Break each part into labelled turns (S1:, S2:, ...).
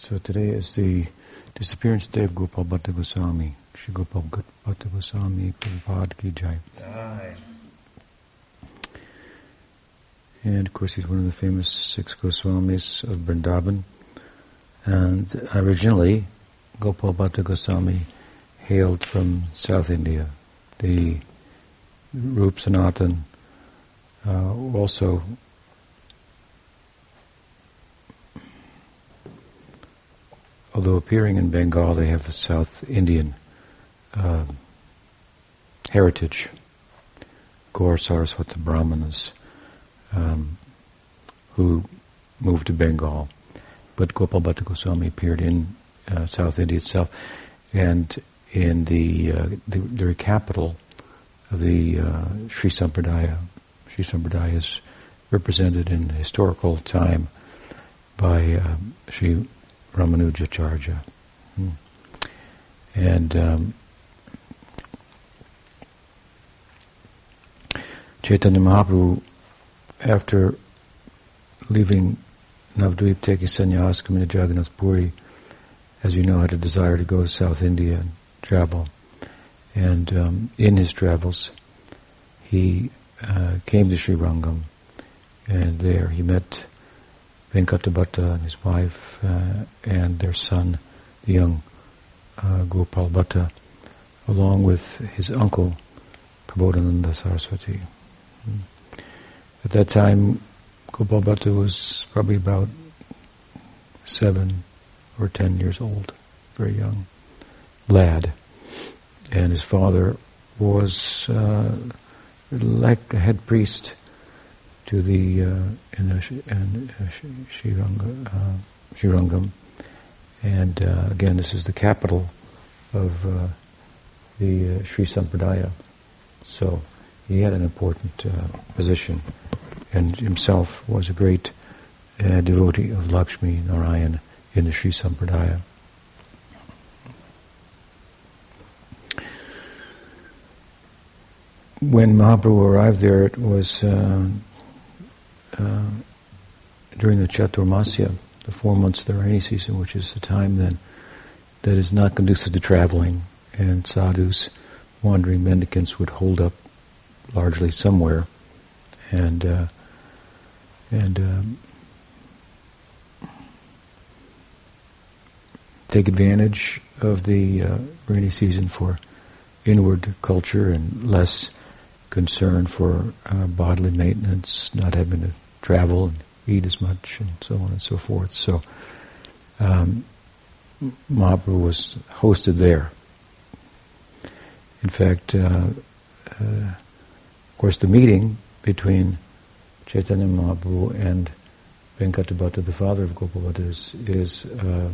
S1: So today is the disappearance day of Gopal Bhatta Goswami. Shri Gopal Bhatta Goswami Prabhupada Ki Jai. And of course, he's one of the famous six Goswamis of Vrindavan. And originally, Gopal Bhatta Goswami hailed from South India. The Rup Sanatan uh, also although appearing in Bengal, they have a South Indian uh, heritage. Gaur Saraswata Brahmanas um, who moved to Bengal. But Gopal Bhatta Goswami appeared in uh, South India itself and in the, uh, the, the, capital of the uh, Sri Sampradaya. Sri Sampradaya is represented in historical time by uh, Sri Ramanujacharya. Hmm. And um, Chaitanya Mahaprabhu, after leaving Navadvip, taking sannyas, coming to Jagannath Puri, as you know, had a desire to go to South India and travel. And um, in his travels, he uh, came to Sri Rangam, and there he met Venkatabhatta and his wife uh, and their son, the young uh, Gopal Bhatta, along with his uncle, Prabodhananda Saraswati. Hmm. At that time, Gopal Bhatta was probably about seven or ten years old, very young lad. And his father was uh, like a head priest to the uh, in, a, in Shiranga, uh, Shirangam. And uh, again, this is the capital of uh, the uh, Sri Sampradaya. So he had an important uh, position and himself was a great devotee of Lakshmi Narayan in the Sri Sampradaya. When Mahaprabhu arrived there, it was uh, during the Chaturmasya, the four months of the rainy season, which is the time then that is not conducive to traveling, and sadhus, wandering mendicants, would hold up largely somewhere, and uh, and um, take advantage of the uh, rainy season for inward culture and less concern for uh, bodily maintenance, not having to travel and eat as much, and so on and so forth. So, um, Mahaprabhu was hosted there. In fact, uh, uh, of course, the meeting between Chaitanya Mahaprabhu and Venkatabhatta, the father of Gopalbhatta, is, is uh,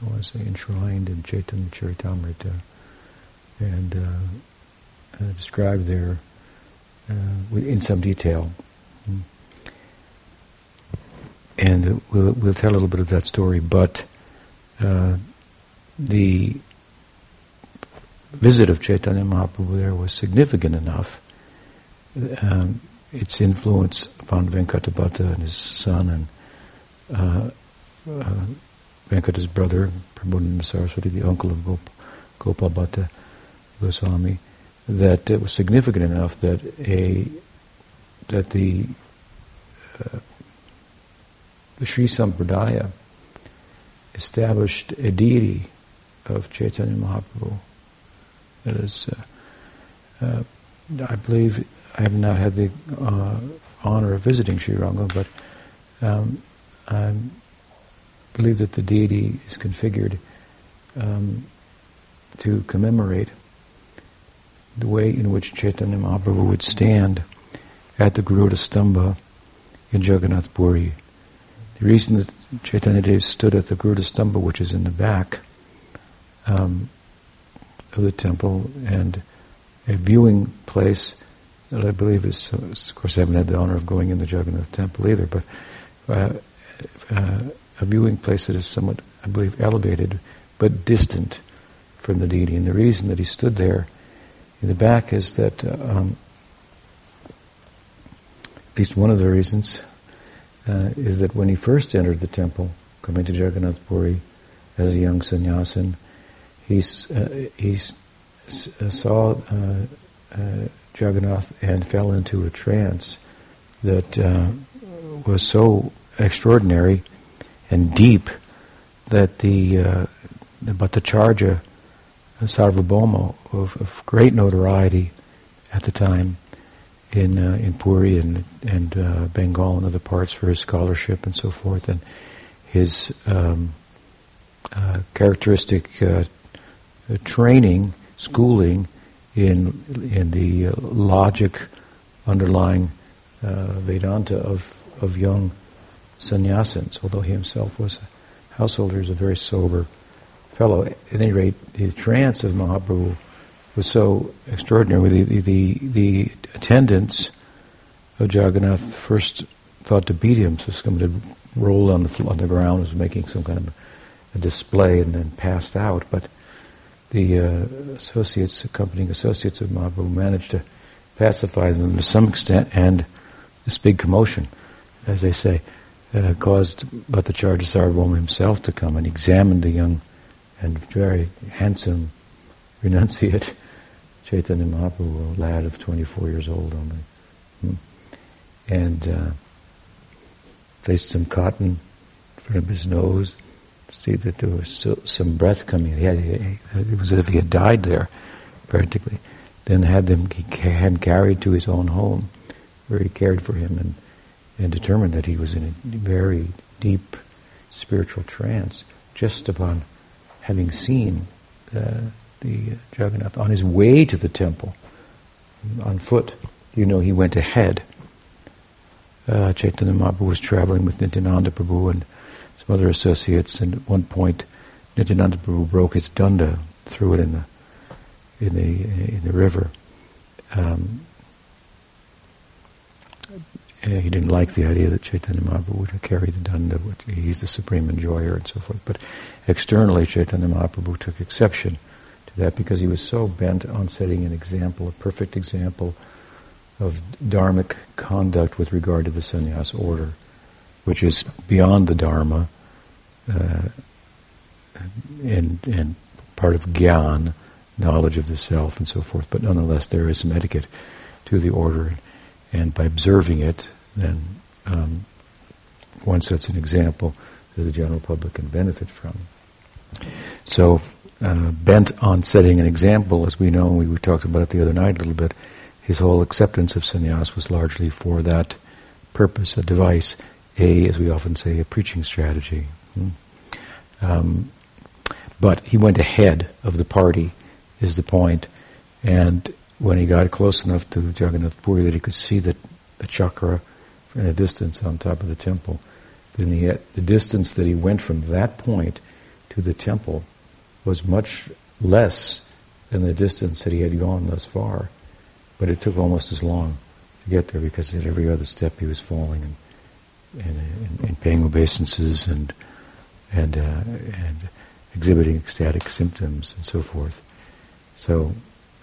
S1: I want to say enshrined in Chaitanya Charitamrita and uh, uh, described there uh, in some detail. And we'll, we'll tell a little bit of that story, but uh, the visit of Chaitanya Mahaprabhu there was significant enough. Um, its influence upon Venkatabhatta and his son and uh, uh, Venkata's brother, Prabodhananda Saraswati, the uncle of Gop- Gopal Bhatta, Goswami that it was significant enough that a that the uh, Sri Sampradaya established a deity of Chaitanya Mahaprabhu. That is, uh, uh, I believe I have not had the uh, honor of visiting Sri Rangam, but um, I believe that the deity is configured um, to commemorate the way in which Chaitanya Mahaprabhu would stand at the Garuda Stamba in Jagannath Puri. The reason that Chaitanya Dev stood at the Garuda Stamba, which is in the back um, of the temple, and a viewing place that I believe is, of course, I haven't had the honor of going in the Jagannath temple either, but uh, uh, a viewing place that is somewhat, I believe, elevated but distant from the deity. And the reason that he stood there in the back is that, uh, um, at least one of the reasons, uh, is that when he first entered the temple, coming to Jagannath Puri as a young sannyasin, he, uh, he uh, saw uh, uh, Jagannath and fell into a trance that was so extraordinary and deep that the, the Bhattacharya Sarvabhauma of, of great notoriety at the time in uh, in Puri and and uh, Bengal and other parts for his scholarship and so forth, and his um, uh, characteristic uh, training, schooling in in the logic underlying uh, Vedanta of of young sannyasins. Although he himself was a householder, he was a very sober fellow. At any rate, his trance of Mahaprabhu was so extraordinary. The, the, the, attendants of Jagannath first thought to beat him, so someone had rolled on the, on the ground, was making some kind of a display, and then passed out. But the uh, associates, accompanying associates of Mahaprabhu, managed to pacify them to some extent, and this big commotion, as they say, uh, caused Bhattacharya Sarvabhauma himself to come and examine the young and very handsome renunciate Chaitanya Mahaprabhu, a lad of 24 years old only. Hmm. And uh, placed some cotton in front of his nose to see that there was so, some breath coming. He had, it was as if he had died there, practically. Then had them he had carried to his own home, where he cared for him and, and determined that he was in a very deep spiritual trance just upon having seen uh, the Jagannath on his way to the temple on foot. You know, he went ahead. Uh, Chaitanya Mahaprabhu was traveling with Nityananda Prabhu and some other associates, and at one point, Nityananda Prabhu broke his danda, threw it in the in the in the river. Um, he didn't like the idea that Chaitanya Mahaprabhu would carry the danda, which he's the supreme enjoyer and so forth. But externally, Chaitanya Mahaprabhu took exception to that because he was so bent on setting an example, a perfect example of dharmic conduct with regard to the sannyas order, which is beyond the dharma uh, and, and part of gyan, knowledge of the self and so forth. But nonetheless, there is some etiquette to the order, and by observing it, then um, one sets an example that the general public can benefit from. So uh, bent on setting an example, as we know, we talked about it the other night a little bit. His whole acceptance of sannyas was largely for that purpose, a device, a, as we often say, a preaching strategy. Hmm. Um, but he went ahead of the party, is the point. And when he got close enough to Jagannath Puri that he could see the, the chakra in a distance on top of the temple, then he had, the distance that he went from that point to the temple was much less than the distance that he had gone thus far, but it took almost as long to get there because at every other step he was falling and and, and, and paying obeisances and and uh, and exhibiting ecstatic symptoms and so forth. So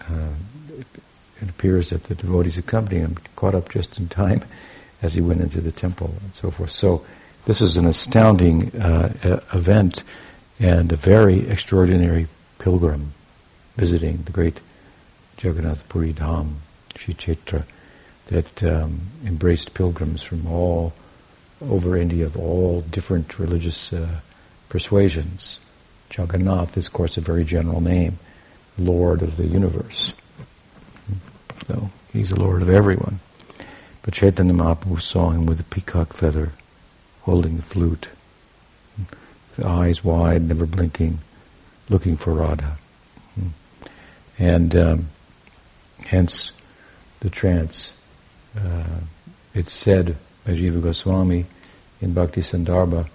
S1: uh, it, appears that the devotees accompanying him caught up just in time as he went into the temple and so forth. So this was an astounding uh, event and a very extraordinary pilgrim visiting the great Jagannath Puri Dham, Sri Kshetra, that um, embraced pilgrims from all over India of all different religious uh, persuasions. Jagannath is, of course, a very general name, Lord of the universe. So he's the Lord of everyone. But Chaitanya Mahaprabhu saw him with a peacock feather, holding the flute with eyes wide, never blinking, looking for Radha. And um, hence the trance. Uh, it's said by Jiva Goswami in Bhakti Sandarbha,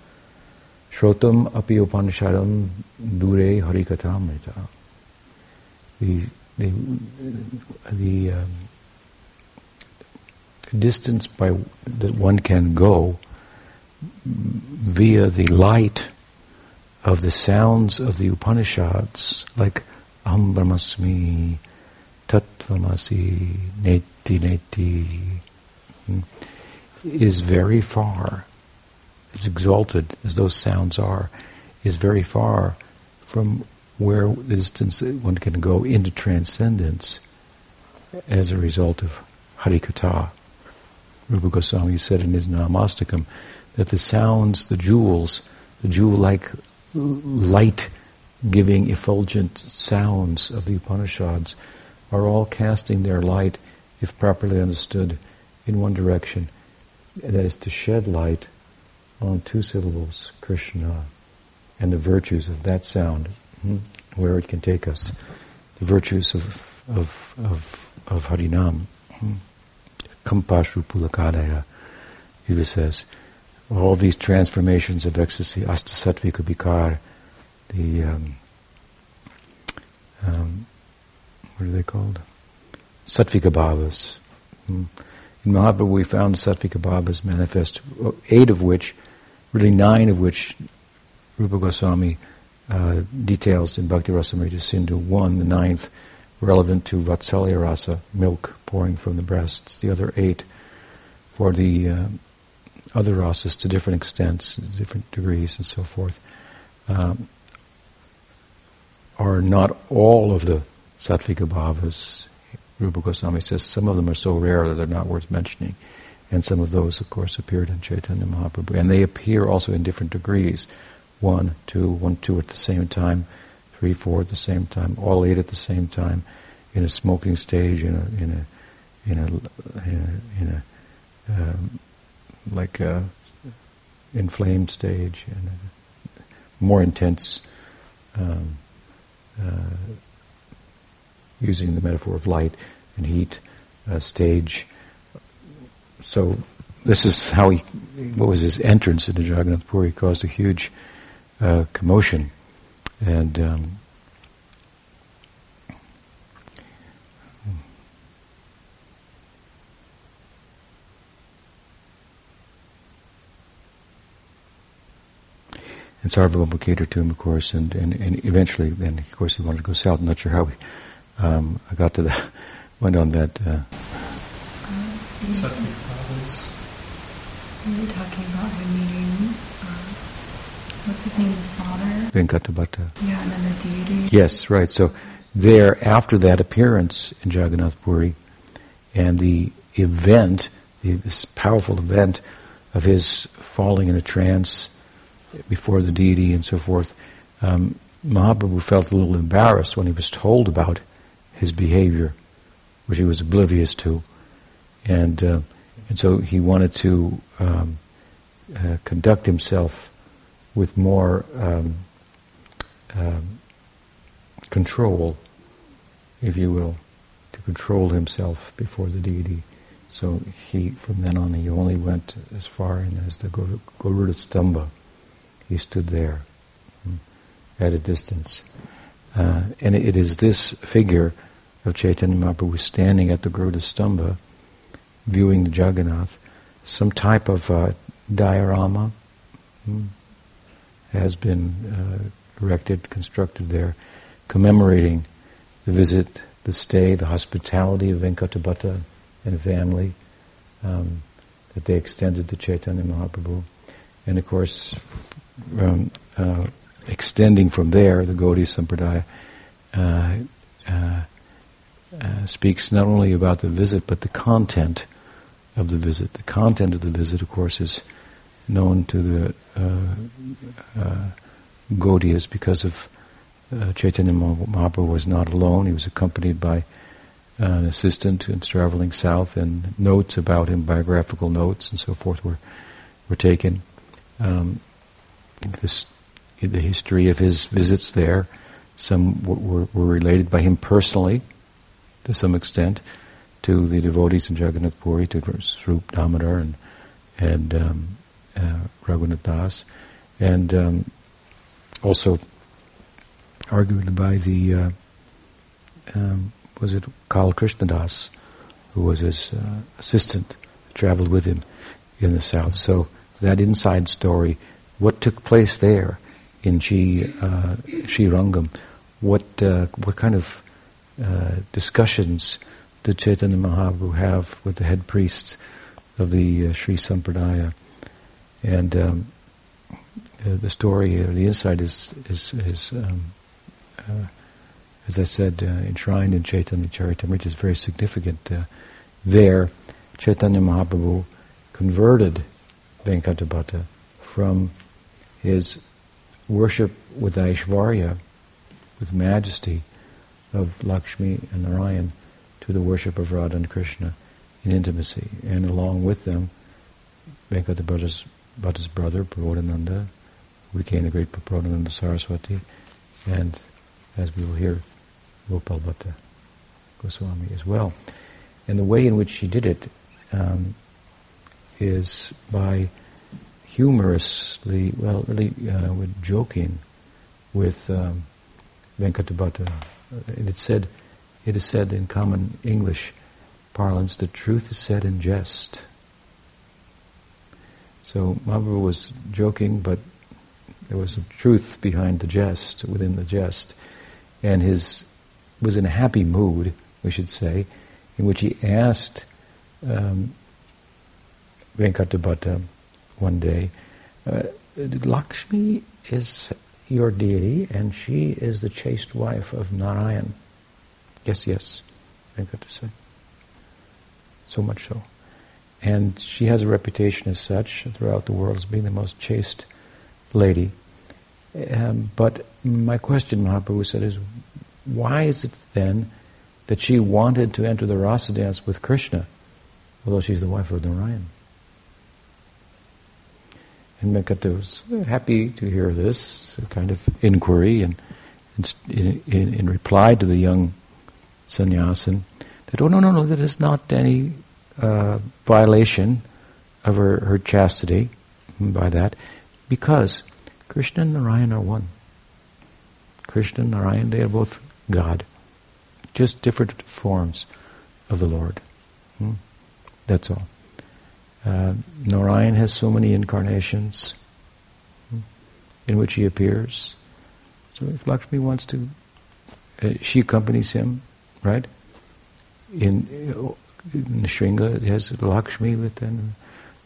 S1: Shrotam api upanishadam dure harikatamrita. The, the um, distance by that one can go via the light of the sounds of the Upanishads, like Aham Brahmasmi, Tattvamasi, Neti Neti, hmm, is very far. It's exalted as those sounds are, is very far from where the distance one can go into transcendence as a result of Harikatha. Rupa Goswami said in his Namastakam that the sounds, the jewels, the jewel-like light-giving effulgent sounds of the Upanishads are all casting their light, if properly understood, in one direction. That is to shed light on two syllables, Krishna, and the virtues of that sound, where it can take us, the virtues of of of, of Harinam. Hmm. Kampashu Pulakadaya, Jiva says, all these transformations of ecstasy, Astasatvika Bikar, the, um, um, what are they called? Sattvika Bhavas. Hmm. In Mahaprabhu we found Sattvika Bhavas manifest, eight of which, really nine of which, Rupa Goswami uh, details in Bhakti Rasamrita Sindhu. One, the ninth, relevant to Vatsalya Rasa, milk pouring from the breasts. The other eight for the uh, other rasas to different extents, different degrees, and so forth, um, are not all of the sattvika bhavas. Rupa Goswami says some of them are so rare that they're not worth mentioning. And some of those, of course, appeared in Chaitanya Mahaprabhu. And they appear also in different degrees. One, two, one, two at the same time, three, four at the same time, all eight at the same time, in a smoking stage, in a, in a, in a, in a, in a um, like a inflamed stage, and a more intense, um, uh, using the metaphor of light and heat uh, stage. So this is how he, what was his entrance into Jagannath Puri caused a huge uh, commotion. And um, and Sarvabhauma catered to him, of course, and, and, and eventually, then of course, he wanted to go south. I'm not sure how we, um, I got to that, went on that. Uh,
S2: we were talking about him meeting, uh, what's his name, the father? Yeah, and then the deity.
S1: Yes, right. So there, after that appearance in Jagannath Puri, and the event, the, this powerful event of his falling in a trance before the deity and so forth, um, Mahaprabhu felt a little embarrassed when he was told about his behavior, which he was oblivious to, and uh, and so he wanted to um, uh, conduct himself with more um, um, control, if you will, to control himself before the deity. So he, from then on, he only went as far in as the Garuda Stamba. He stood there hmm, at a distance. Uh, and it is this figure of Chaitanya Mahaprabhu standing at the Garuda Stamba, viewing the Jagannath, some type of uh, diorama hmm, has been uh, erected, constructed there, commemorating the visit, the stay, the hospitality of Venkatabhatta and family um, that they extended to Chaitanya Mahaprabhu. And of course, um, uh, extending from there, the Gaudiya Sampradaya uh, uh, uh, speaks not only about the visit, but the content of the visit. The content of the visit, of course, is known to the uh, uh, Gaudiyas because of Chaitanya Mahaprabhu was not alone. He was accompanied by an assistant who's traveling south, and notes about him, biographical notes and so forth, were were taken. Um, this, the history of his visits there. Some were, were related by him personally, to some extent, to the devotees in Jagannath Puri, to Swarup Damodar and and um, uh, Raghunath Das, and um, also argued by the uh, um, was it Kal Krishnadas, who was his uh, assistant, traveled with him in the south. So that inside story what took place there in G, uh, Rangam, what, uh, what kind of uh, discussions did Chaitanya Mahaprabhu have with the head priests of the uh, Sri Sampradaya? And um, uh, the story or the insight is is is um, uh, as I said uh, enshrined in Chaitanya Charitamrita which is very significant. Uh, there, Chaitanya Mahaprabhu converted Venkatabhatta from his worship with Aishvarya, with majesty of Lakshmi and Narayan, to the worship of Radha and Krishna in intimacy. And along with them, Venkatabhatta's Bhatta's brother, Prabodhananda, became the great Prabodhananda Saraswati, and as we will hear, Gopal Bhatta Goswami as well. And the way in which she did it um, is by humorously, well, really uh, with joking with um, Venkatabhatta. And it said, it is said in common English parlance that truth is said in jest. So Mahaprabhu was joking, but there was a truth behind the jest, within the jest. And his was in a happy mood, we should say, in which he asked um, Venkatabhatta one day, uh, Lakshmi is your deity and she is the chaste wife of Narayan. Yes, yes, Venkata said. So much so. And she has a reputation as such throughout the world as being the most chaste lady. Um, but my question, Mahaprabhu said, is why is it then that she wanted to enter the rasa dance with Krishna, although she's the wife of Narayan? And Venkata was happy to hear this kind of inquiry and in, in, in reply to the young sannyasin that, oh, no, no, no, that is not any uh, violation of her, her chastity by that, because Krishna and Narayan are one. Krishna and Narayan, they are both God, just different forms of the Lord. Hmm? That's all. Uh, Narayan has so many incarnations hmm, in which he appears. So if Lakshmi wants to, uh, she accompanies him, right? In in Shringa, it has Lakshmi within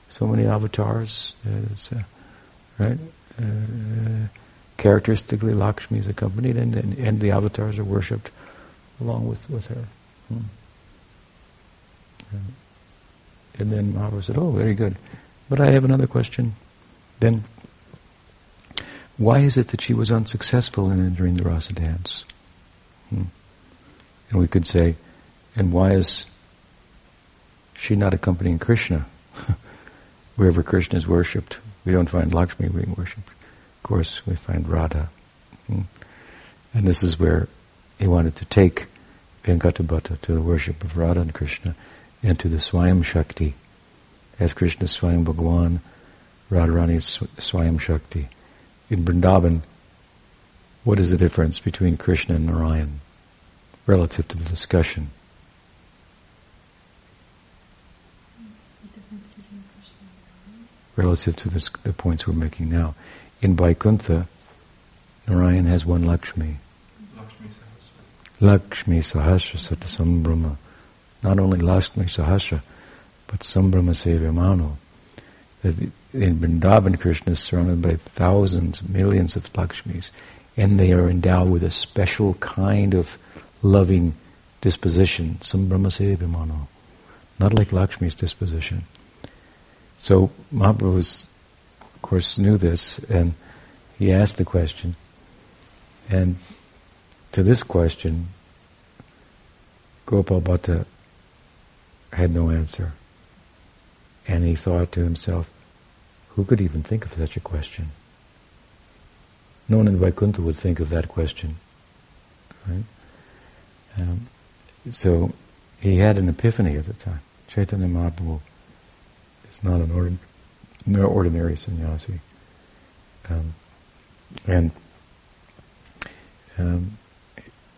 S1: so many avatars, uh, right? Uh, characteristically, Lakshmi is accompanied, and, and, and, the avatars are worshipped along with, with her. Hmm. And then Mahaprabhu said, "Oh, very good, but I have another question. Then, why is it that she was unsuccessful in entering the rasa dance?" Hmm. And we could say, and why is she not accompanying Krishna. Wherever Krishna is worshipped, we don't find Lakshmi being worshipped. Of course, we find Radha. Hmm. And this is where he wanted to take Venkatabhatta to the worship of Radha and Krishna and to the Swayam Shakti. As Krishna Swayam Bhagwan, Radharani is Swayam Shakti. In Vrindavan, what is the difference between Krishna and Narayan relative to the discussion? Relative to the, the points we're making now. In Vaikuntha, Narayan has one Lakshmi. Lakshmi Sahasra Sata Sambrahma. Not only Lakshmi Sahasra, but Sambrahma Sevyamano. In Vrindavan, Krishna is surrounded by thousands, millions of Lakshmis, and they are endowed with a special kind of loving disposition, Sambrahma Sevyamano. Not like Lakshmi's disposition. So Mahaprabhu, was, of course, knew this, and he asked the question. And to this question, Gopal Bhatta had no answer. And he thought to himself, who could even think of such a question? No one in Vaikuntha would think of that question. Right? Um, so he had an epiphany at the time. Chaitanya Mahaprabhu it's not an ordin- no ordinary sannyasi. Um, and um,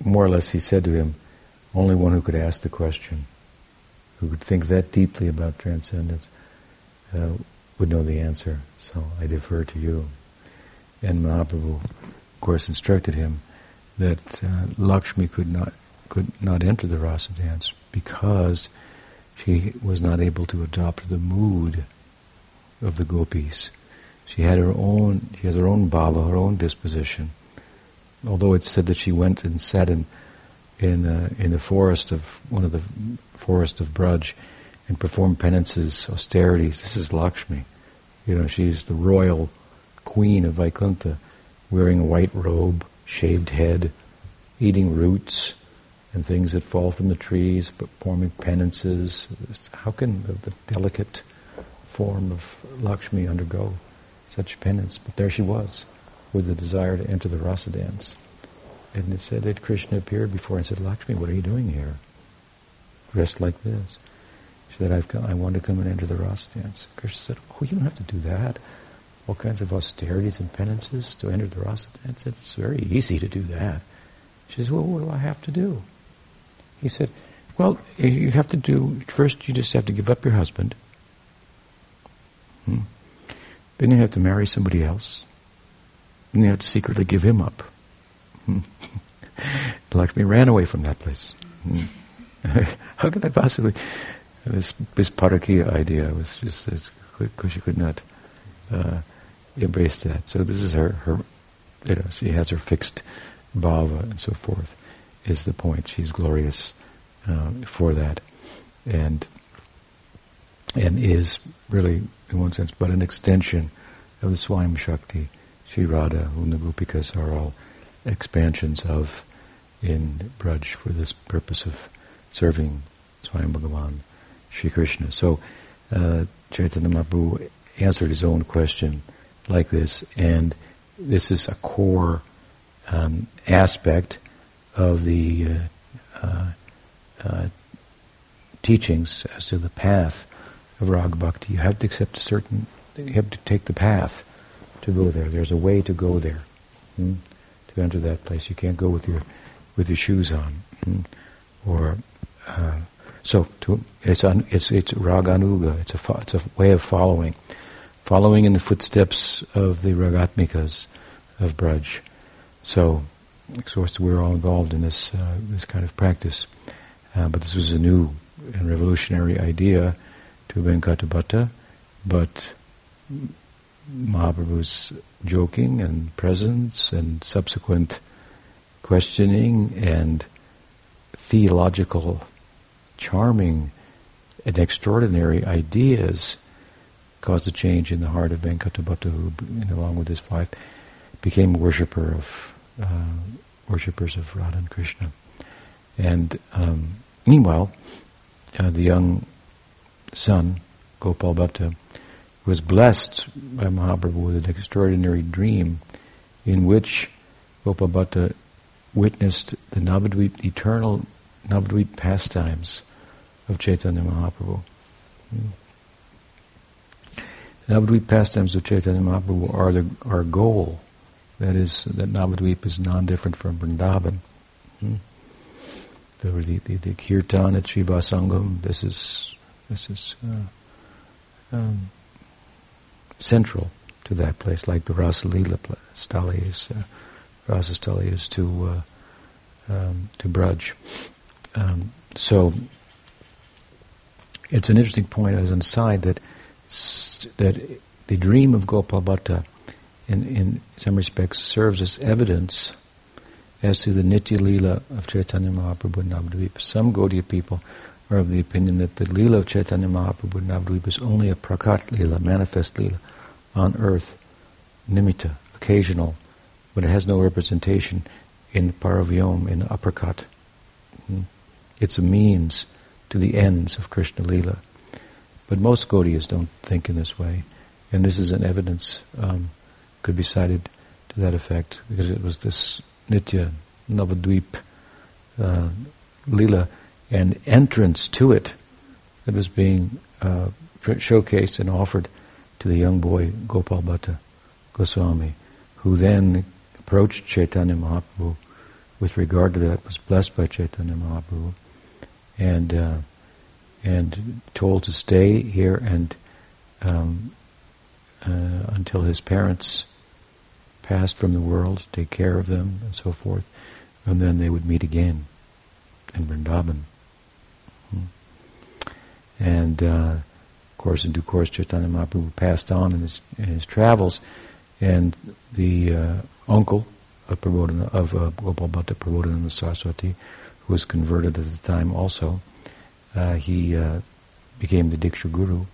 S1: more or less he said to him, only one who could ask the question, who could think that deeply about transcendence, uh, would know the answer. So I defer to you. And Mahaprabhu, of course, instructed him that uh, Lakshmi could not could not enter the rasa dance because she was not able to adopt the mood of the gopis. She had her own, she has her own bhava, her own disposition. Although it's said that she went and sat in, in, uh, in the forest of, one of the forest of Braj and performed penances, austerities. This is Lakshmi. You know, she's the royal queen of Vaikuntha, wearing a white robe, shaved head, eating roots and things that fall from the trees, performing penances. How can the, delicate form of Lakshmi undergo such penance? But there she was, with the desire to enter the rasa dance. And it said that Krishna appeared before and said, Lakshmi, what are you doing here? Dressed like this. She said, I've come, I want to come and enter the rasa dance. Krishna said, oh, you don't have to do that. All kinds of austerities and penances to enter the rasa dance. It's very easy to do that. She says, well, what do I have to do? He said, well, you have to do, first you just have to give up your husband. Hmm. Then you have to marry somebody else. Then you have to secretly give him up. Hmm. Lakshmi ran away from that place. Hmm. How could I possibly? This this idea was just because she could not uh, embrace that. So this is her her, you know, she has her fixed bhava and so forth is the point. She's glorious uh, for that, and and is really, in one sense, but an extension of the Swayam Shakti. Sri Radha, whom the Gopikas are all expansions of in Braj for this purpose of serving Swayam Bhagavan, Sri Krishna. So uh, Chaitanya Mahaprabhu answered his own question like this, and this is a core um, aspect of the uh, uh, uh, teachings as to the path of Rag Bhakti. You have to accept a certain, you have to take the path to go there. There's a way to go there, hmm? to enter that place. You can't go with your with your shoes on, hmm? or uh, so. To, it's un, it's it's raganuga. It's a fo- it's a way of following, following in the footsteps of the ragatmikas of Braj. So course, we're all involved in this uh, this kind of practice. Uh, but this was a new and revolutionary idea to Venkatabhatta. But Mahaprabhu's joking and presence and subsequent questioning and theological, charming and extraordinary ideas caused a change in the heart of Venkatabhatta, who, along with his wife, became a worshipper of uh, worshippers of Radha and Krishna. And um, meanwhile, uh, the young son, Gopal Bhatta, was blessed by Mahaprabhu with an extraordinary dream in which Gopal Bhatta witnessed the Navadvip, eternal Navadvip pastimes of Chaitanya Mahaprabhu. The Navadvip pastimes of Chaitanya Mahaprabhu are the, our goal that is, that Navadvip is non-different from Vrindavan. Hmm? The, the, the, kirtan at Srivasangam, this is, this is uh, um, central to that place, like the Rasalila stali is, uh, Rasa stali is to, uh, um, to Braj. Um, so, it's an interesting point as an aside that, that the dream of Gopal Bhatta in, in some respects serves as evidence as to the Nitya Leela of Chaitanya Mahaprabhu and Navadvip. Some Gaudiya people are of the opinion that the Leela of Chaitanya Mahaprabhu and Navadvip is only a prakat Leela, manifest Leela, on earth, nimitta, occasional, but it has no representation in paravyom, in the aprakat. Hmm. It's a means to the ends of Krishna Leela. But most Gaudiyas don't think in this way, and this is an evidence um, could be cited to that effect because it was this Nitya Navadvip uh, Lila and entrance to it that was being uh, showcased and offered to the young boy Gopal Bhatta Goswami, who then approached Chaitanya Mahaprabhu with regard to that, was blessed by Chaitanya Mahaprabhu, and uh, and told to stay here and um, uh, until his parents passed from the world, take care of them, and so forth, and then they would meet again in Vrindavan. Hmm. And uh, of course, in due course, Chaitanya Mahaprabhu passed on in his, in his travels, and the uh, uncle of, Prabodhana, of uh, Gopal Bhatta Prabodhananda Saraswati, who was converted at the time also, uh, he uh, became the Diksha Guru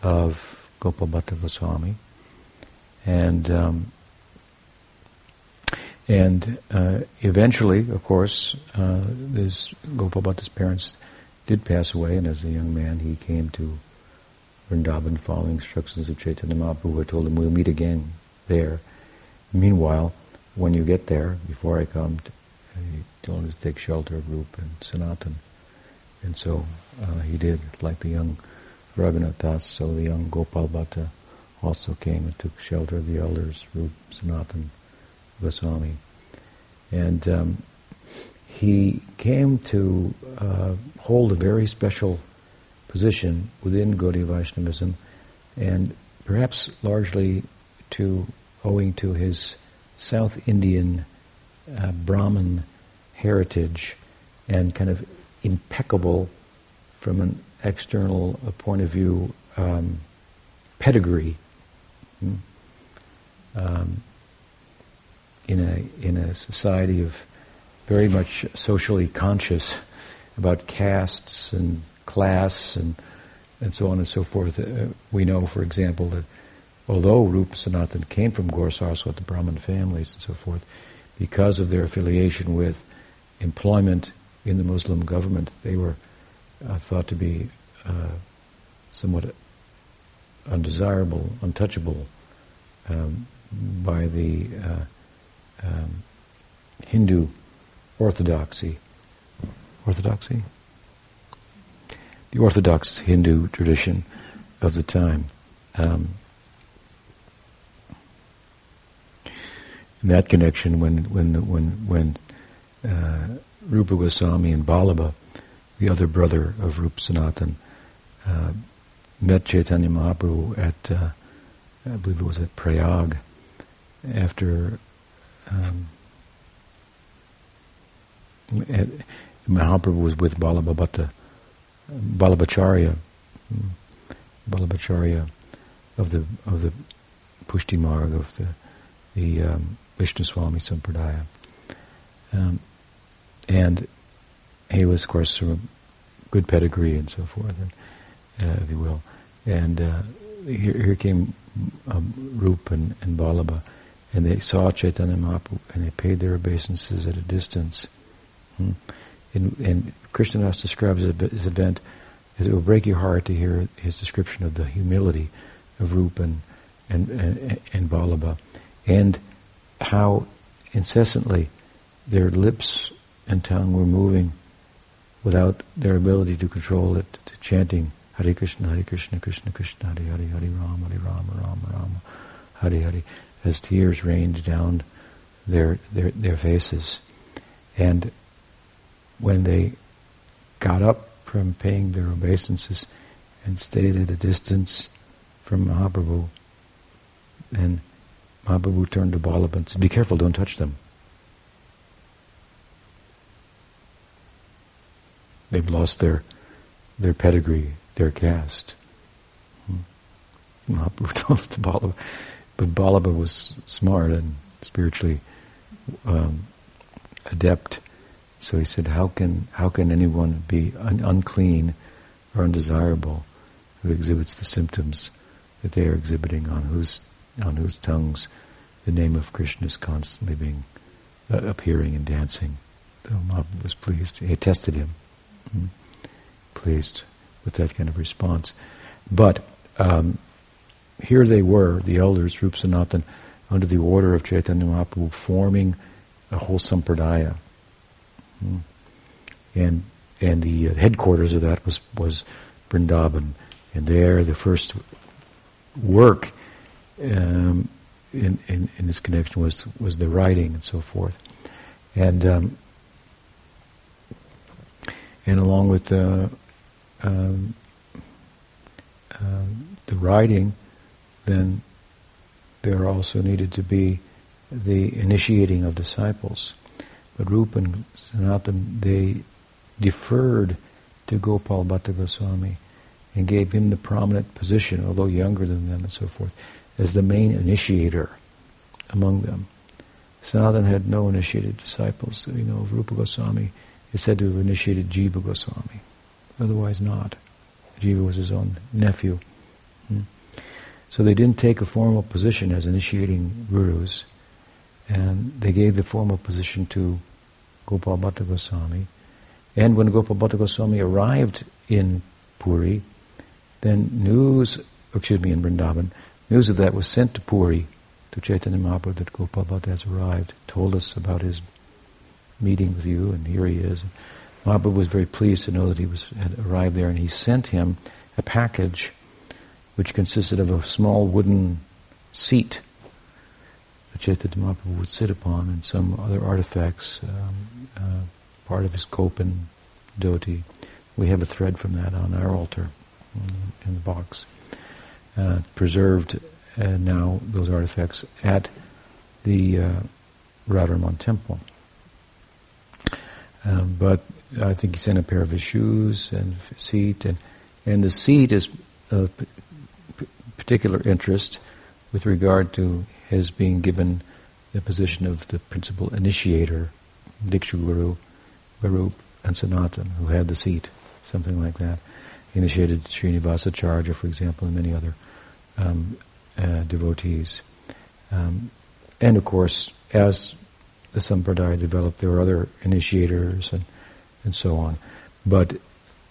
S1: of Gopal Bhatta Goswami. And um, and uh, eventually, of course, uh, this Gopal Bhatta's parents did pass away, and as a young man, he came to Vrindavan following instructions of Chaitanya Mahaprabhu, who told him, we'll meet again there. Meanwhile, when you get there, before I come, he told him to take shelter of Rup and Sanatan. And so uh, he did, like the young Raghunath so the young Gopal Bhatta also came and took shelter of the elders, Rup, Sanatan, Goswami. And um, he came to uh, hold a very special position within Gaudiya Vaishnavism, and perhaps largely to owing to his South Indian uh, Brahmin heritage and kind of impeccable from an external point of view um, pedigree hmm, um, in a in a society of very much socially conscious about castes and class and and so on and so forth. Uh, we know, for example, that although Rupa Sanatan came from Gaur Saraswat, the Brahmin families and so forth, because of their affiliation with employment in the Muslim government, they were uh, thought to be uh, somewhat undesirable, untouchable um, by the uh, um, Hindu orthodoxy. Orthodoxy? The Orthodox Hindu tradition of the time. Um, in that connection, when when when when uh, Rupa Goswami and Balaba, the other brother of Rup Sanatan, uh, met Chaitanya Mahaprabhu at, uh, I believe it was at Prayag, after um, Mahaprabhu was with Balabhabhata, Balabhacharya, hmm, Balabhacharya of the of the Pushti Marg of the the um, Vishnu Swami Sampradaya. Um, and he was, of course, from good pedigree and so forth, and, uh, if you will. And uh, here, here, came um, and, and Balaba, and they saw Chaitanya Mahaprabhu, and they paid their obeisances at a distance. Hmm. And, and Krishnadas describes his event, it will break your heart to hear his description of the humility of Rup and, and, and, and Balaba, and how incessantly their lips and tongue were moving without their ability to control it, to chanting Hare Krishna, Hare Krishna, Krishna Krishna, Hare Hare, Hare Rama, Hare Rama, Rama Rama, Hare Hare, as tears rained down their, their, their faces. And when they got up from paying their obeisances and stayed at a distance from Mahaprabhu, then Mahaprabhu turned to Balabha and said, Be careful, don't touch them. They've lost their their pedigree, their caste. Hmm. Mahaprabhu told to Balaba, but Balaba was smart and spiritually um, adept. So he said, "How can how can anyone be un- unclean or undesirable who exhibits the symptoms that they are exhibiting on whose on whose tongues the name of Krishna is constantly being uh, appearing and dancing?" So Mahaprabhu was pleased. He tested him. Mm-hmm. pleased with that kind of response. But um, here they were, the elders, Rup Sanatan, under the order of Chaitanya Mahaprabhu, forming a whole sampradaya. Hmm. And and the uh, headquarters of that was was Vrindavan, and there the first work um, in, in in this connection was was the writing and so forth, and um, and along with the um, uh, the writing, then there also needed to be the initiating of disciples. But Rupa and Sanatan, they deferred to Gopal Bhatta Goswami and gave him the prominent position, although younger than them and so forth, as the main initiator among them. Sanatana had no initiated disciples. You know, Rupa Goswami is said to have initiated Jiva Goswami, otherwise not. Jiva was his own nephew. So they didn't take a formal position as initiating gurus, and they gave the formal position to Gopal Bhatta Goswami. And when Gopal Bhatta Goswami arrived in Puri, then news, excuse me, in Vrindavan, news of that was sent to Puri, to Chaitanya Mahaprabhu, that Gopal Bhatta has arrived, told us about his meeting with you, and here he is. Mahaprabhu was very pleased to know that he was had arrived there, and he sent him a package which consisted of a small wooden seat that Chaitanya Mahaprabhu would sit upon, and some other artifacts, um, uh, part of his kopan dhoti. We have a thread from that on our altar in the box, uh, preserved uh, now those artifacts at the uh, Radharaman temple. Um, but I think he sent a pair of his shoes and seat, and and the seat is p- particular interest with regard to his being given the position of the principal initiator, Diksha Guru, and Sanatan, who had the seat, something like that. He initiated Srinivasacharya, for example, and many other um, uh, devotees. Um, and of course, as the Sampradaya developed, there were other initiators and, and so on. But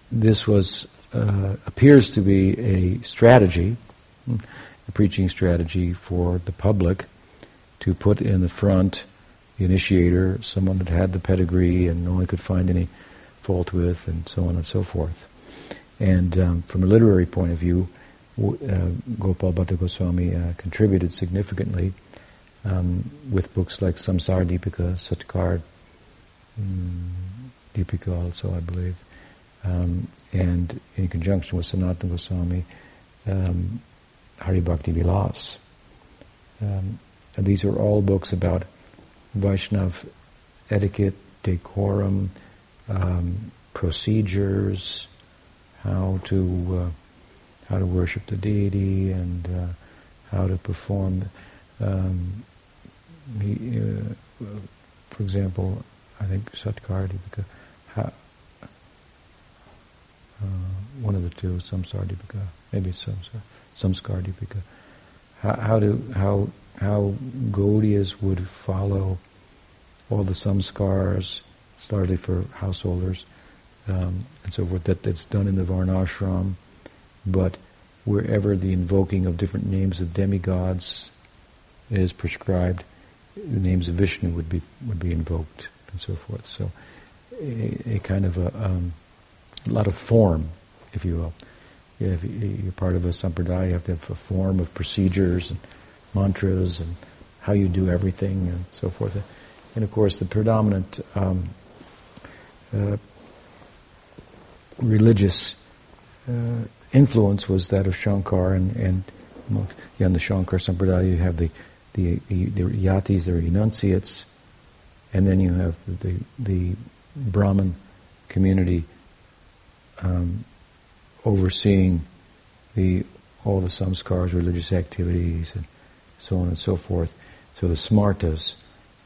S1: this was uh, appears to be a strategy, preaching strategy for the public to put in the front the initiator, someone that had the pedigree and no one could find any fault with, and so on and so forth. And um, from a literary point of view, uh, Gopal Bhatta Goswami uh, contributed significantly um, with books like Samsar Deepika, Satkar um, Deepika also, I believe, um, and in conjunction with Sanatana Goswami, um, Hari Bhakti Vilas. Um, these are all books about Vaishnav etiquette, decorum, um, procedures, how to uh, how to worship the deity, and uh, how to perform um, he, uh, for example, I think because how, uh, one of the two, Samsar Deepika, maybe Samsar, Samskar Deepika, how, how do how how Gaudiyas would follow all the samskars, largely for householders, um, and so forth, that, that's done in the Varnashram, but wherever the invoking of different names of demigods is prescribed, the names of Vishnu would be would be invoked and so forth. So a, a kind of a, um, a, lot of form, if you will. If you're part of a sampradaya, you have to have a form of procedures and mantras and how you do everything and so forth. And of course, the predominant um, uh, religious uh, influence was that of Shankar and, and yeah, in the Shankar Sampradaya you have the the, the, the yatis, the renunciates, and then you have the, the, Brahmin community um, overseeing the all the samskars, religious activities, and so on and so forth. So the smartas,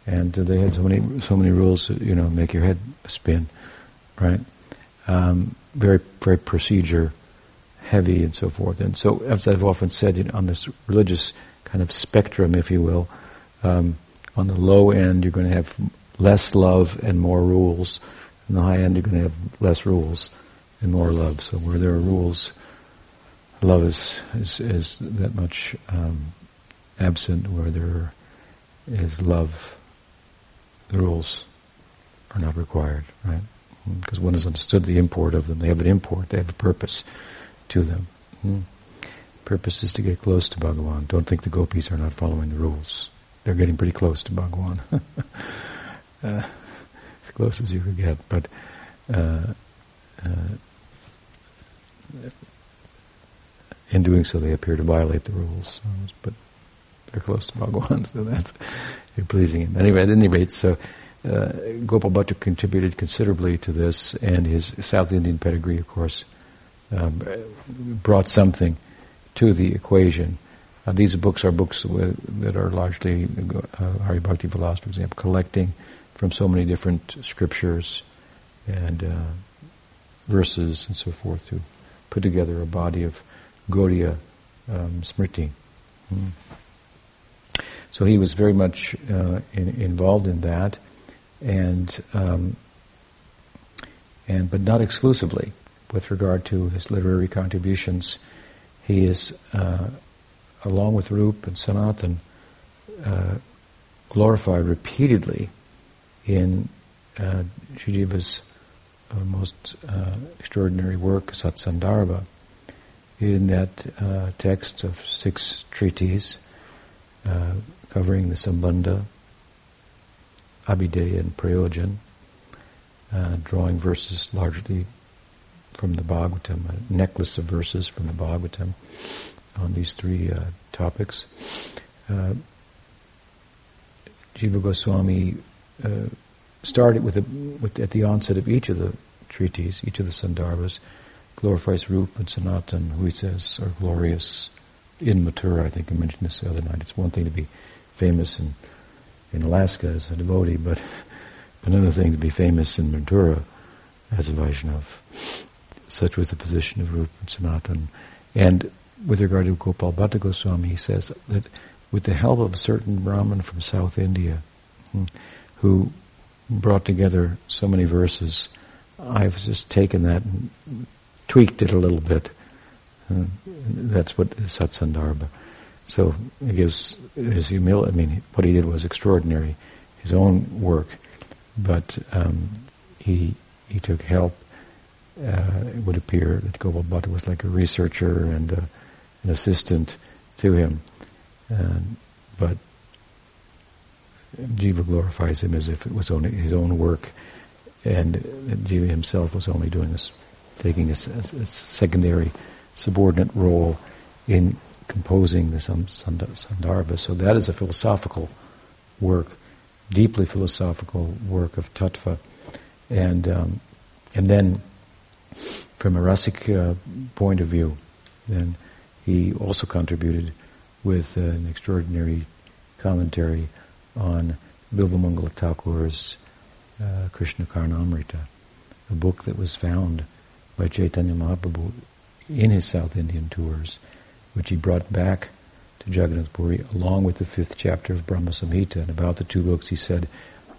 S1: and they had so many so many rules, you know, make your head spin, right? Um, very very procedure heavy and so forth. And so, as I've often said, you know, on this religious kind of spectrum, if you will. Um, on the low end, you're going to have less love and more rules. On the high end, you're going to have less rules and more love. So where there are rules, love is is, is that much um, absent. Where there is love, the rules are not required, right? Because one has understood the import of them. They have an import. They have a purpose to them. Mm purpose is to get close to Bhagawan. Don't think the gopis are not following the rules. They're getting pretty close to Bhagawan. uh, as close as you could get, but uh, uh, in doing so, they appear to violate the rules. But they're close to Bhagawan, so that's pleasing him. Anyway, at any rate, so uh, Gopal Bhatta contributed considerably to this, and his South Indian pedigree, of course, um, brought something to the equation. Uh, these books are books that are largely, uh, Hari Bhakti Vilas, for example, collecting from so many different scriptures and uh, verses and so forth to put together a body of Gaudiya um, Smriti. Mm. So he was very much uh, in, involved in that, and um, and but not exclusively with regard to his literary contributions. He is, uh, along with Rup and Sanatan, uh, glorified repeatedly in uh, Sri Jiva's uh, most uh, extraordinary work, Satsandarbha, in that uh, text of six treatises uh, covering the Sambandha, Abhideya, and Prayojan, uh, drawing verses largely from the Bhagavatam, a necklace of verses from the Bhagavatam on these three topics. Jiva Goswami started with, the, with at the onset of each of the treaties, each of the Sandarbhas, glorifies Rupa and Sanatan, who he says are glorious in Mathura. I think I mentioned this the other night. It's one thing to be famous in, in Alaska as a devotee, but another thing to be famous in Mathura as a Vaishnava. Such was the position of Rupa and Sanatan. And with regard to Gopal Bhatta Goswami, he says that with the help of a certain Brahmin from South India, hmm, who brought together so many verses, I've just taken that and tweaked it a little bit. Uh, that's what Satsandarbha. So it gives his humility. I mean, what he did was extraordinary, his own work, but um, he he took help. Uh, it would appear that Gopal was like a researcher and uh, an assistant to him, but Jiva glorifies him as if it was only his own work, and Jiva himself was only doing this, taking a, a, secondary, subordinate role in composing the Sandarbha. So that is a philosophical work, deeply philosophical work of tattva, and um, and then from a rasic uh, point of view, then he also contributed with uh, an extraordinary commentary on Bilvamangala Thakur's uh, Krishna Karnamrita, a book that was found by Chaitanya Mahaprabhu in his South Indian tours, which he brought back to Jagannath Puri along with the fifth chapter of Brahma Samhita. And about the two books, he said,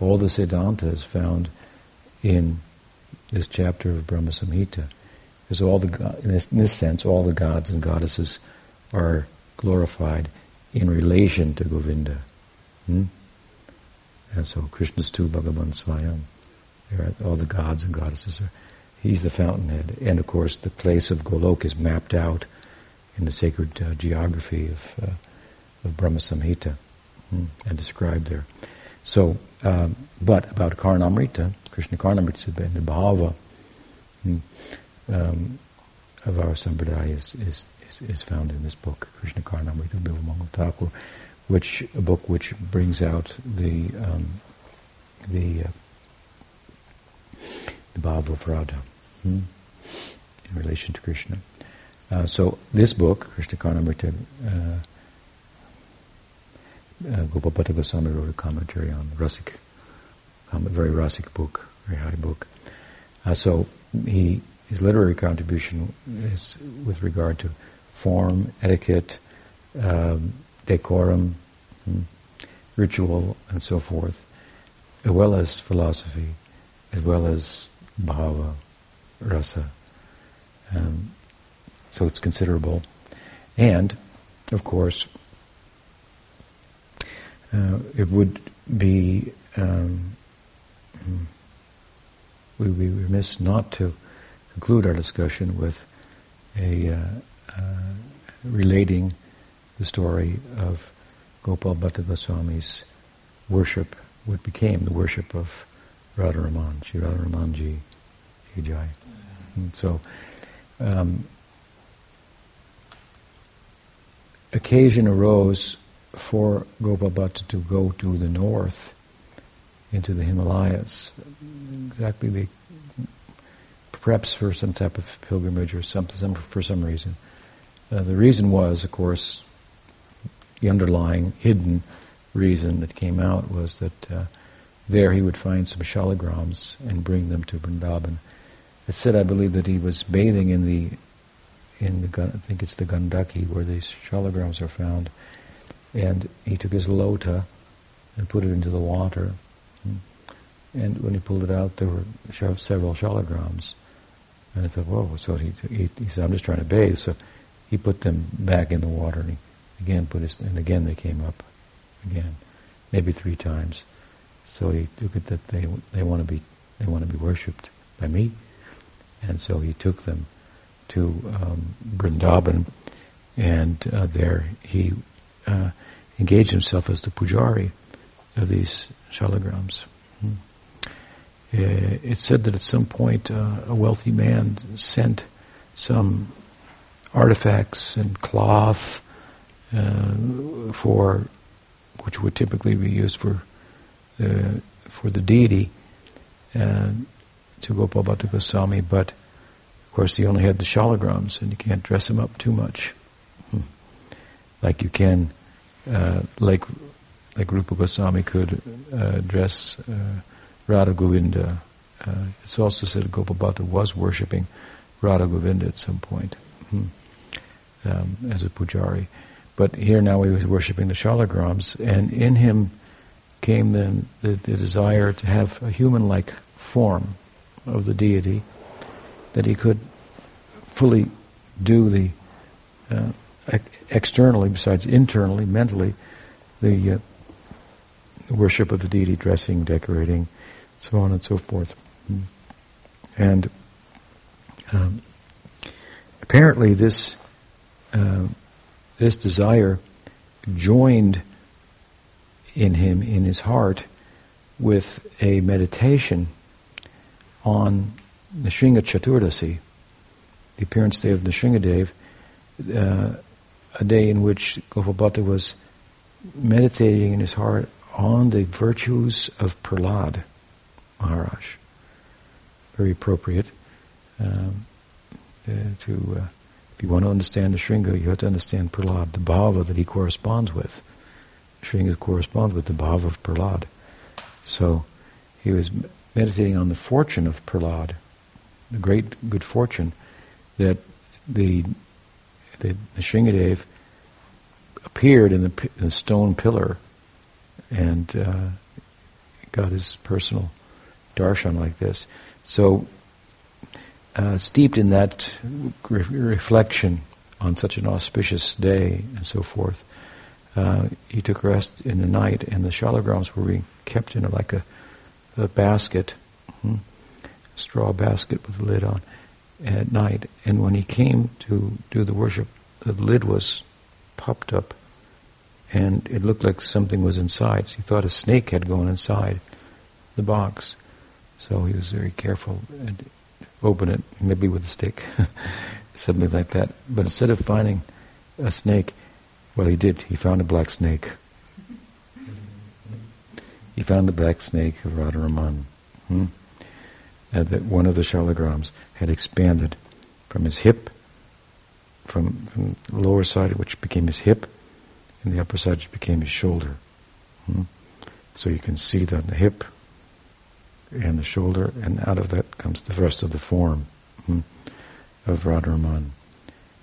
S1: all the Siddhanta is found in this chapter of Brahma Samhita. Because all the in this, in this sense, all the gods and goddesses are glorified in relation to Govinda. Hmm? And so Krishna's tu Bhagavan Swayam. All the gods and goddesses are. He's the fountainhead, and of course the place of Golok is mapped out in the sacred uh, geography of uh, of Brahma Samhita hmm, and described there. So, um, but about Karnamrita, Krishna Karnamrita, the bhava hmm, um, of our sampradaya is, is, is, is, found in this book, Krishna Karnamrita Bilvamangal Thakur which a book which brings out the um, the uh, the bhava of Radha hmm, in relation to Krishna. Uh, so this book, Krishna Karnamrita, uh, uh, Gopal Bhatta Goswami wrote a commentary on Rasik, um, a very Rasik book, very high book. Uh, so he his literary contribution is with regard to form, etiquette, um, decorum, hmm, ritual, and so forth, as well as philosophy, as well as bhava, rasa. Um, so it's considerable. And, of course, uh, it would be, um, hmm, we would be remiss not to conclude our discussion with a uh, uh, relating the story of Gopal Bhatta Goswami's worship, what became the worship of Radharaman, Sri Radharamanji Jai. so, um, occasion arose for Gopal Bhatta to go to the north, into the Himalayas, exactly the perhaps for some type of pilgrimage or something, some, for some reason. Uh, the reason was, of course, the underlying hidden reason that came out was that uh, there he would find some shalagrams and bring them to Vrindavan. It said, I believe, that he was bathing in the, in the I think it's the Gandaki where these shalagrams are found, and he took his lota and put it into the water. And when he pulled it out, there were several shalagrams. And I thought, whoa, so he, he, he, said, I'm just trying to bathe. So he put them back in the water and he again put his, and again they came up again, maybe three times. So he took it that they, they want to be, they want to be worshipped by me. And so he took them to um, and uh, there he uh, engaged himself as the pujari of these shalagrams. Hmm. Uh, said that at some point uh, a wealthy man sent some artifacts and cloth uh, for which would typically be used for uh, for the deity uh, to Gopal Bhatta Goswami, but of course he only had the shalagrams and you can't dress him up too much, hmm. like you can, uh, like like Rupa Goswami could uh, dress uh, Radha Govinda. Uh, it's also said Gopal Bhatta was worshipping Radha Govinda at some point hmm, um, as a pujari. But here now he was worshipping the shalagrams, and in him came then the, the desire to have a human-like form of the deity, that he could fully do the uh, externally, besides internally, mentally, the uh, worship of the deity, dressing, decorating, so on and so forth. And um, apparently, this uh, this desire joined in him, in his heart, with a meditation on Nrsimha Chaturdasi, the appearance day of Nrsimhadev, uh, a day in which Gopal was meditating in his heart on the virtues of Prahlad Maharaj. Very appropriate um, uh, to, uh, if you want to understand the Nrsimha, you have to understand Prahlad, the bhava that he corresponds with. Nrsimha corresponds with the bhava of Prahlad. So he was meditating on the fortune of Prahlad, the great good fortune that the, the, the Nrsimhadev appeared in the, in the stone pillar and uh, got his personal darshan like this. So, uh, steeped in that re- reflection on such an auspicious day and so forth, uh, he took rest in the night, and the shalagrams were being kept in a, like a, a basket, hmm, a straw basket with a lid on, at night. And when he came to do the worship, the lid was popped up and it looked like something was inside. So he thought a snake had gone inside the box. So he was very careful and open it, maybe with a stick, something like that. But instead of finding a snake, well, he did. He found a black snake. He found the black snake of Radharaman. Hmm? And that one of the shalagrams had expanded from his hip, from, from the lower side, which became his hip, and the upper side which became his shoulder. Hmm? So you can see that the hip and the shoulder, and out of that comes the rest of the form hmm, of Radharaman.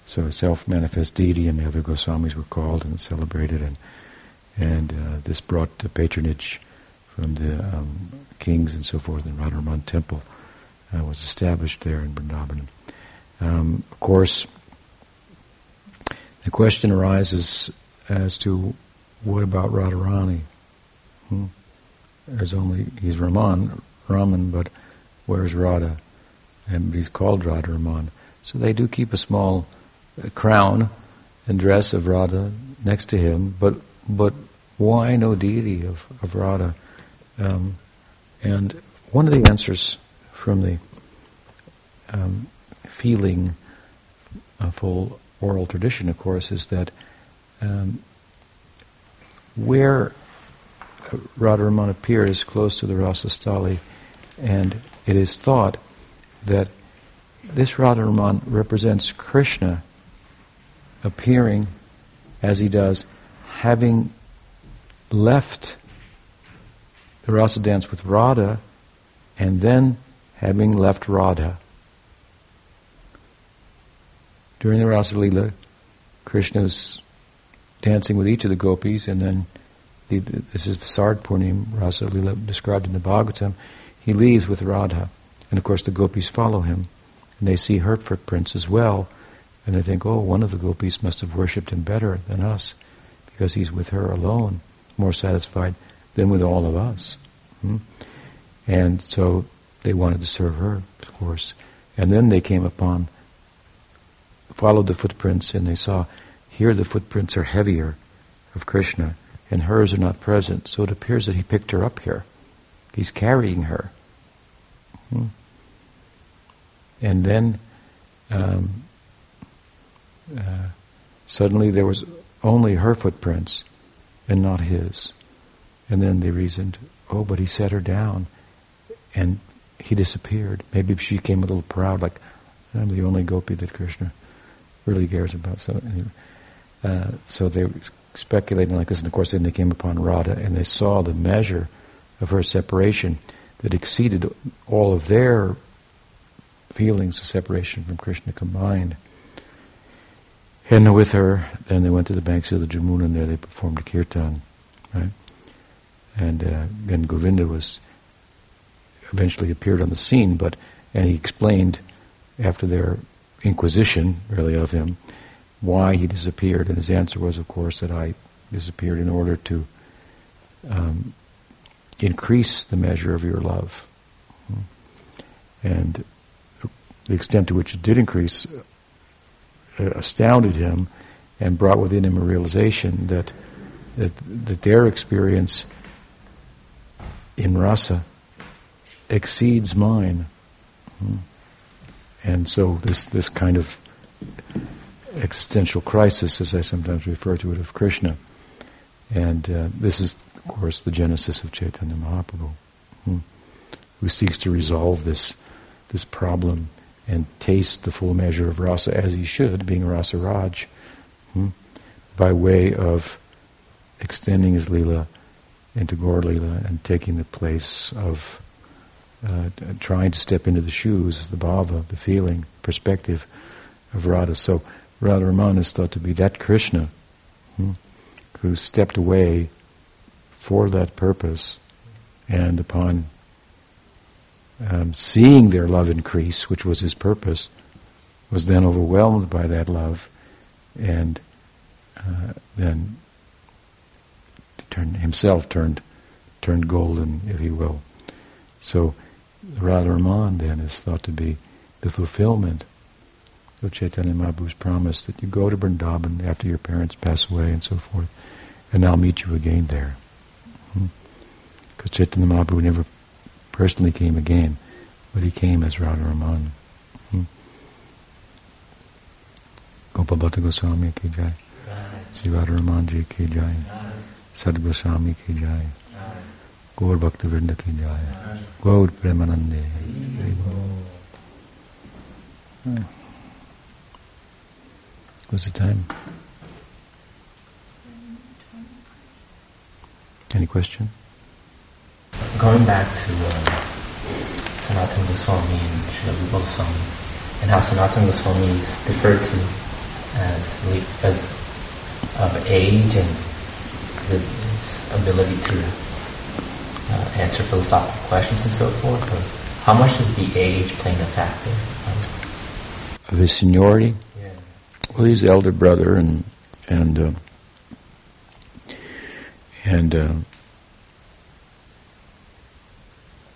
S1: So a self-manifest deity and the other Goswamis were called and celebrated, and and uh, this brought patronage from the um, kings and so forth. And Radharaman temple uh, was established there in Vrindavan. Um, of course, the question arises as to what about Radharani? Hmm? There's only he's Raman, Raman, but where's Radha? And he's called Radharaman. So they do keep a small uh, crown and dress of Radha next to him, but but why no deity of, of Radha? Um, and one of the answers from the um, feeling uh, full oral tradition, of course, is that um, where Radharaman appears close to the Rasa Rasastali, and it is thought that this Radharaman represents Krishna appearing as he does, having left the rasa dance with Radha, and then having left Radha. During the Rasa Leela, Krishna is dancing with each of the gopis, and then the, this is the Sharad Purnima Rasa Leela described in the Bhagavatam. He leaves with Radha, and of course the gopis follow him, and they see her footprints as well, and they think, oh, one of the gopis must have worshipped him better than us, because he's with her alone, more satisfied than with all of us. Hmm? And so they wanted to serve her, of course. And then they came upon, followed the footprints, and they saw here the footprints are heavier of Krishna, and hers are not present. So it appears that he picked her up here. He's carrying her. Hmm. And then um, uh, suddenly there was only her footprints and not his. And then they reasoned, oh, but he set her down and he disappeared. Maybe she came a little proud, like, I'm the only gopi that Krishna really cares about. So, uh, so they were speculating like this, and of course, then they came upon Radha, and they saw the measure of her separation that exceeded all of their feelings of separation from Krishna combined. And with her, then they went to the banks of the Jamuna, and there they performed a kirtan, right? And uh, Govinda was eventually appeared on the scene, but and he explained after their inquisition, really, of him, why he disappeared, and his answer was, of course, that I disappeared in order to um, increase the measure of your love, and the extent to which it did increase uh, astounded him, and brought within him a realization that that, that their experience in rasa exceeds mine. Hmm. And so this, this kind of existential crisis, as I sometimes refer to it, of Krishna. And uh, this is, of course, the genesis of Chaitanya Mahaprabhu, hmm, who seeks to resolve this, this problem and taste the full measure of rasa as he should, being Rasa Raj, hmm, by way of extending his lila into Gaur Lila and taking the place of uh, trying to step into the shoes, of the bhava, the feeling, perspective of Radha. So Radharaman is thought to be that Krishna hmm, who stepped away for that purpose and upon um, seeing their love increase, which was his purpose, was then overwhelmed by that love and uh, then turned, himself turned turned golden, if you will. So Radharaman then is thought to be the fulfillment of Chaitanya Mahaprabhu's promise that you go to Vrindavan after your parents pass away and so forth, and I'll meet you again there because Chaitanya Mahaprabhu never personally came again, but he came as Radha Raman. Hmm? Gopal Bhatta Goswami ki jai, Sri Radharamanji ki jai, Sad Goswami ki jai, Gaur Bhakti Vrinda ki jai, Gaur Premanande. What's the time? Any question?
S3: Going back to uh, Sanatana Goswami and Srila Goswami, and how Sanatana Goswami is deferred to as as of age and his, his ability to uh, answer philosophical questions and so forth? Or how much did the age play a factor? Um,
S1: of his seniority?
S3: Yeah.
S1: Well, he's the elder brother, and and uh, and uh,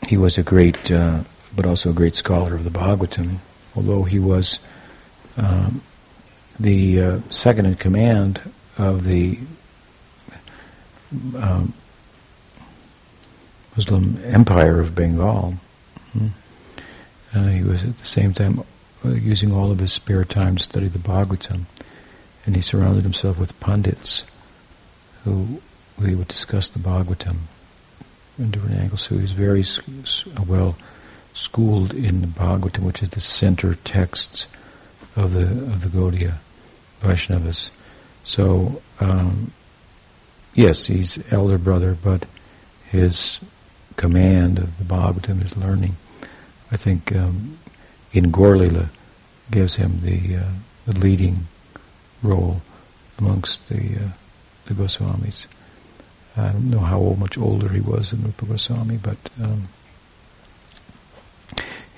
S1: he was a great, uh, but also a great scholar of the Bhagavatam. Although he was um, the uh, second in command of the um, Muslim empire of Bengal. Hmm. Uh, he was at the same time uh, using all of his spare time to study the Bhagavatam, and he surrounded himself with pundits who they would discuss the Bhagavatam in different angles. So he's very well schooled in the Bhagavatam, which is the center texts of the of the Gaudiya Vaishnavas. So um, yes, he's elder brother, but his command of the Bhagavatam, his learning, I think um, in Gaur-lila gives him the, uh, the leading role amongst the uh, the Goswamis. I don't know how old, much older he was than Rupa Goswami, but um,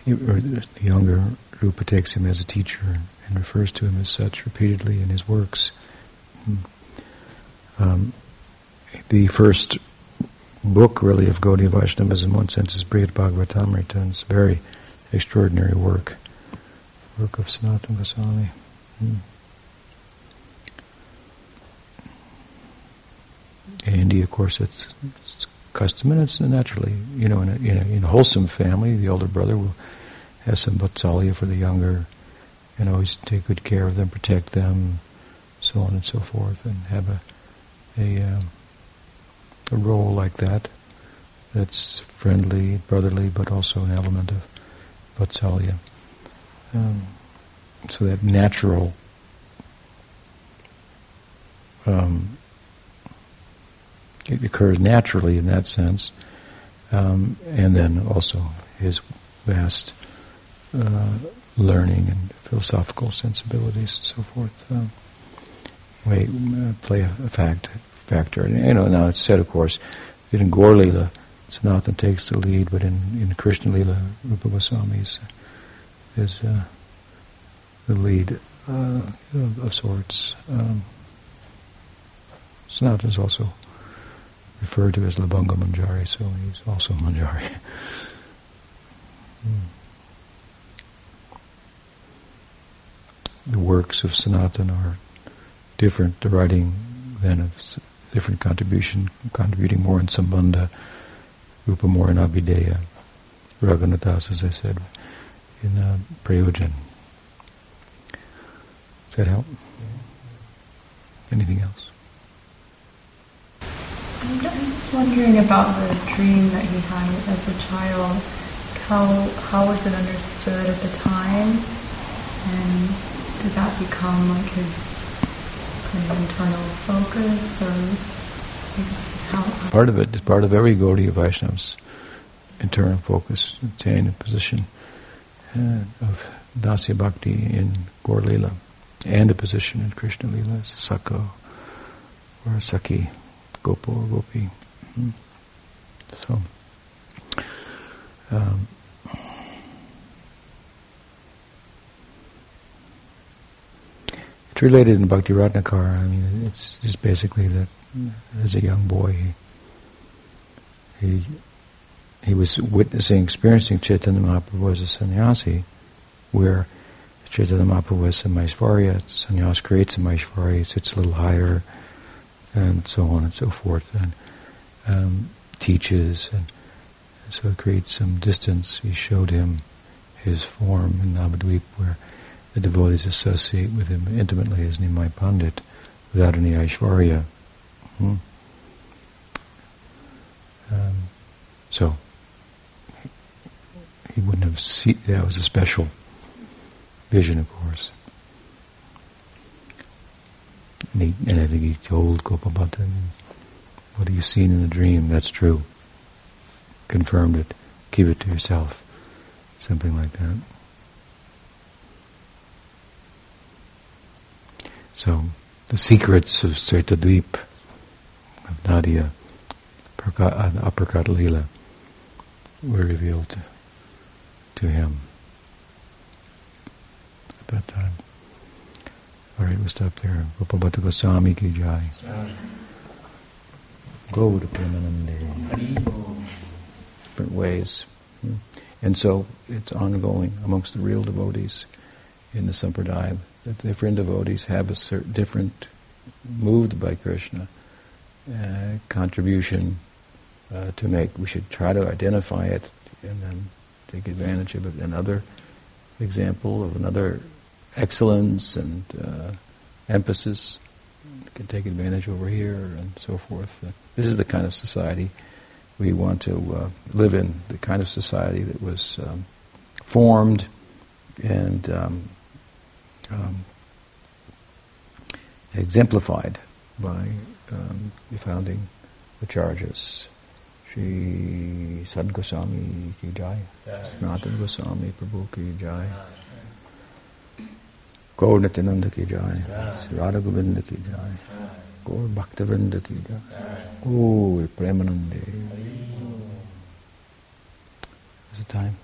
S1: he, the younger Rupa takes him as a teacher and refers to him as such repeatedly in his works. Hmm. Um, the first book, really, of Gaudiya Vaishnavism, in one sense, is Brihad Bhagavatamrita. It's a very extraordinary work, work of Sanatana Goswami. Hmm. In India, of course, it's, it's custom, and it's naturally, you know, in a, in a, in a wholesome family, the older brother will have some vatsalya for the younger, and always take good care of them, protect them, so on and so forth, and have a a, um, a role like that that's friendly, brotherly, but also an element of vatsalya. Um, so that natural um, it occurs naturally in that sense, um, and then also his vast uh, learning and philosophical sensibilities and so forth um, may uh, play a, a, fact factor. And, you know, now it's said, of course, in Gaur-lila, Sanatana takes the lead, but in, in Krishna Lila, Rupa Goswami is, is uh, the lead uh, of, of, sorts. Um, Sanatana is also referred to as Labanga Manjari, so he's also Manjari. hmm. The works of Sanatana are different, the writing then of different contribution, contributing more in Sambandha, Rupa more in Abhideya, Raghunatha, as I said, in uh, Prayojan. Does that help? Anything else?
S2: I'm just wondering about the dream that he had as a child. How how was it understood at the time, and did that become like his kind of internal focus, or just how?
S1: Part of it is part of every Gaudiya Vaishnav's internal focus, attain a position uh, of dasya bhakti in Gaur Lila, and a position in Krishna Lila as a Sakha or a Sakhi. Gopo Gopi. Hmm. So, um, it's related in Bhakti Ratnakara. I mean, it's just basically that as a young boy, he, he, he was witnessing, experiencing Chaitanya Mahaprabhu as a sannyasi, where Chaitanya Mahaprabhu was some Aishvarya, sannyas creates some Aishvarya, sits a little higher, and so on and so forth, and um, teaches, and so it creates some distance. He showed him his form in Navadvip, where the devotees associate with him intimately as Nimai Pandit, without any Aishvarya. Hmm? Um, so he wouldn't have seen that was a special vision, of course. And, he, and I think he told Gopal Bhatta, what have you seen in the dream? That's true. Confirmed it. Keep it to yourself. Something like that. So, the secrets of Svetadvip, of Nadia, uh, aprakat Leela, were revealed to him at that time. All right, we'll stop there. Gopal Bhatta Goswami ki jai. Go to Premanande. Different ways. And so it's ongoing amongst the real devotees in the Sampradaya that different devotees have a certain different, moved by Krishna, uh, contribution uh, to make. We should try to identify it and then take advantage of it. Another example of another excellence and uh, emphasis. can take advantage over here and so forth. Uh, this is the kind of society we want to uh, live in the kind of society that was um, formed and um, um, exemplified by um, the founding Acharyas. Shri Sad Goswami ki jai, Sanatan Goswami Prabhu ki jai, Gaur Nityananda ki jai, Radha Govinda ki jai, Gaur Bhaktivinoda ki jai, Gaur Premanande. Is it time?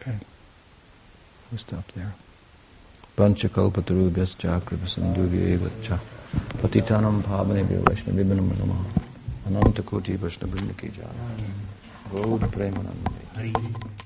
S1: Okay. We'll stop there. Panchakalpatarubhyascha kripasandubhyeva Patitanam bhavanebhyo vaishnavibhinam namaha Ananta koti vaishnavrinda ki jaya Gaur Premanande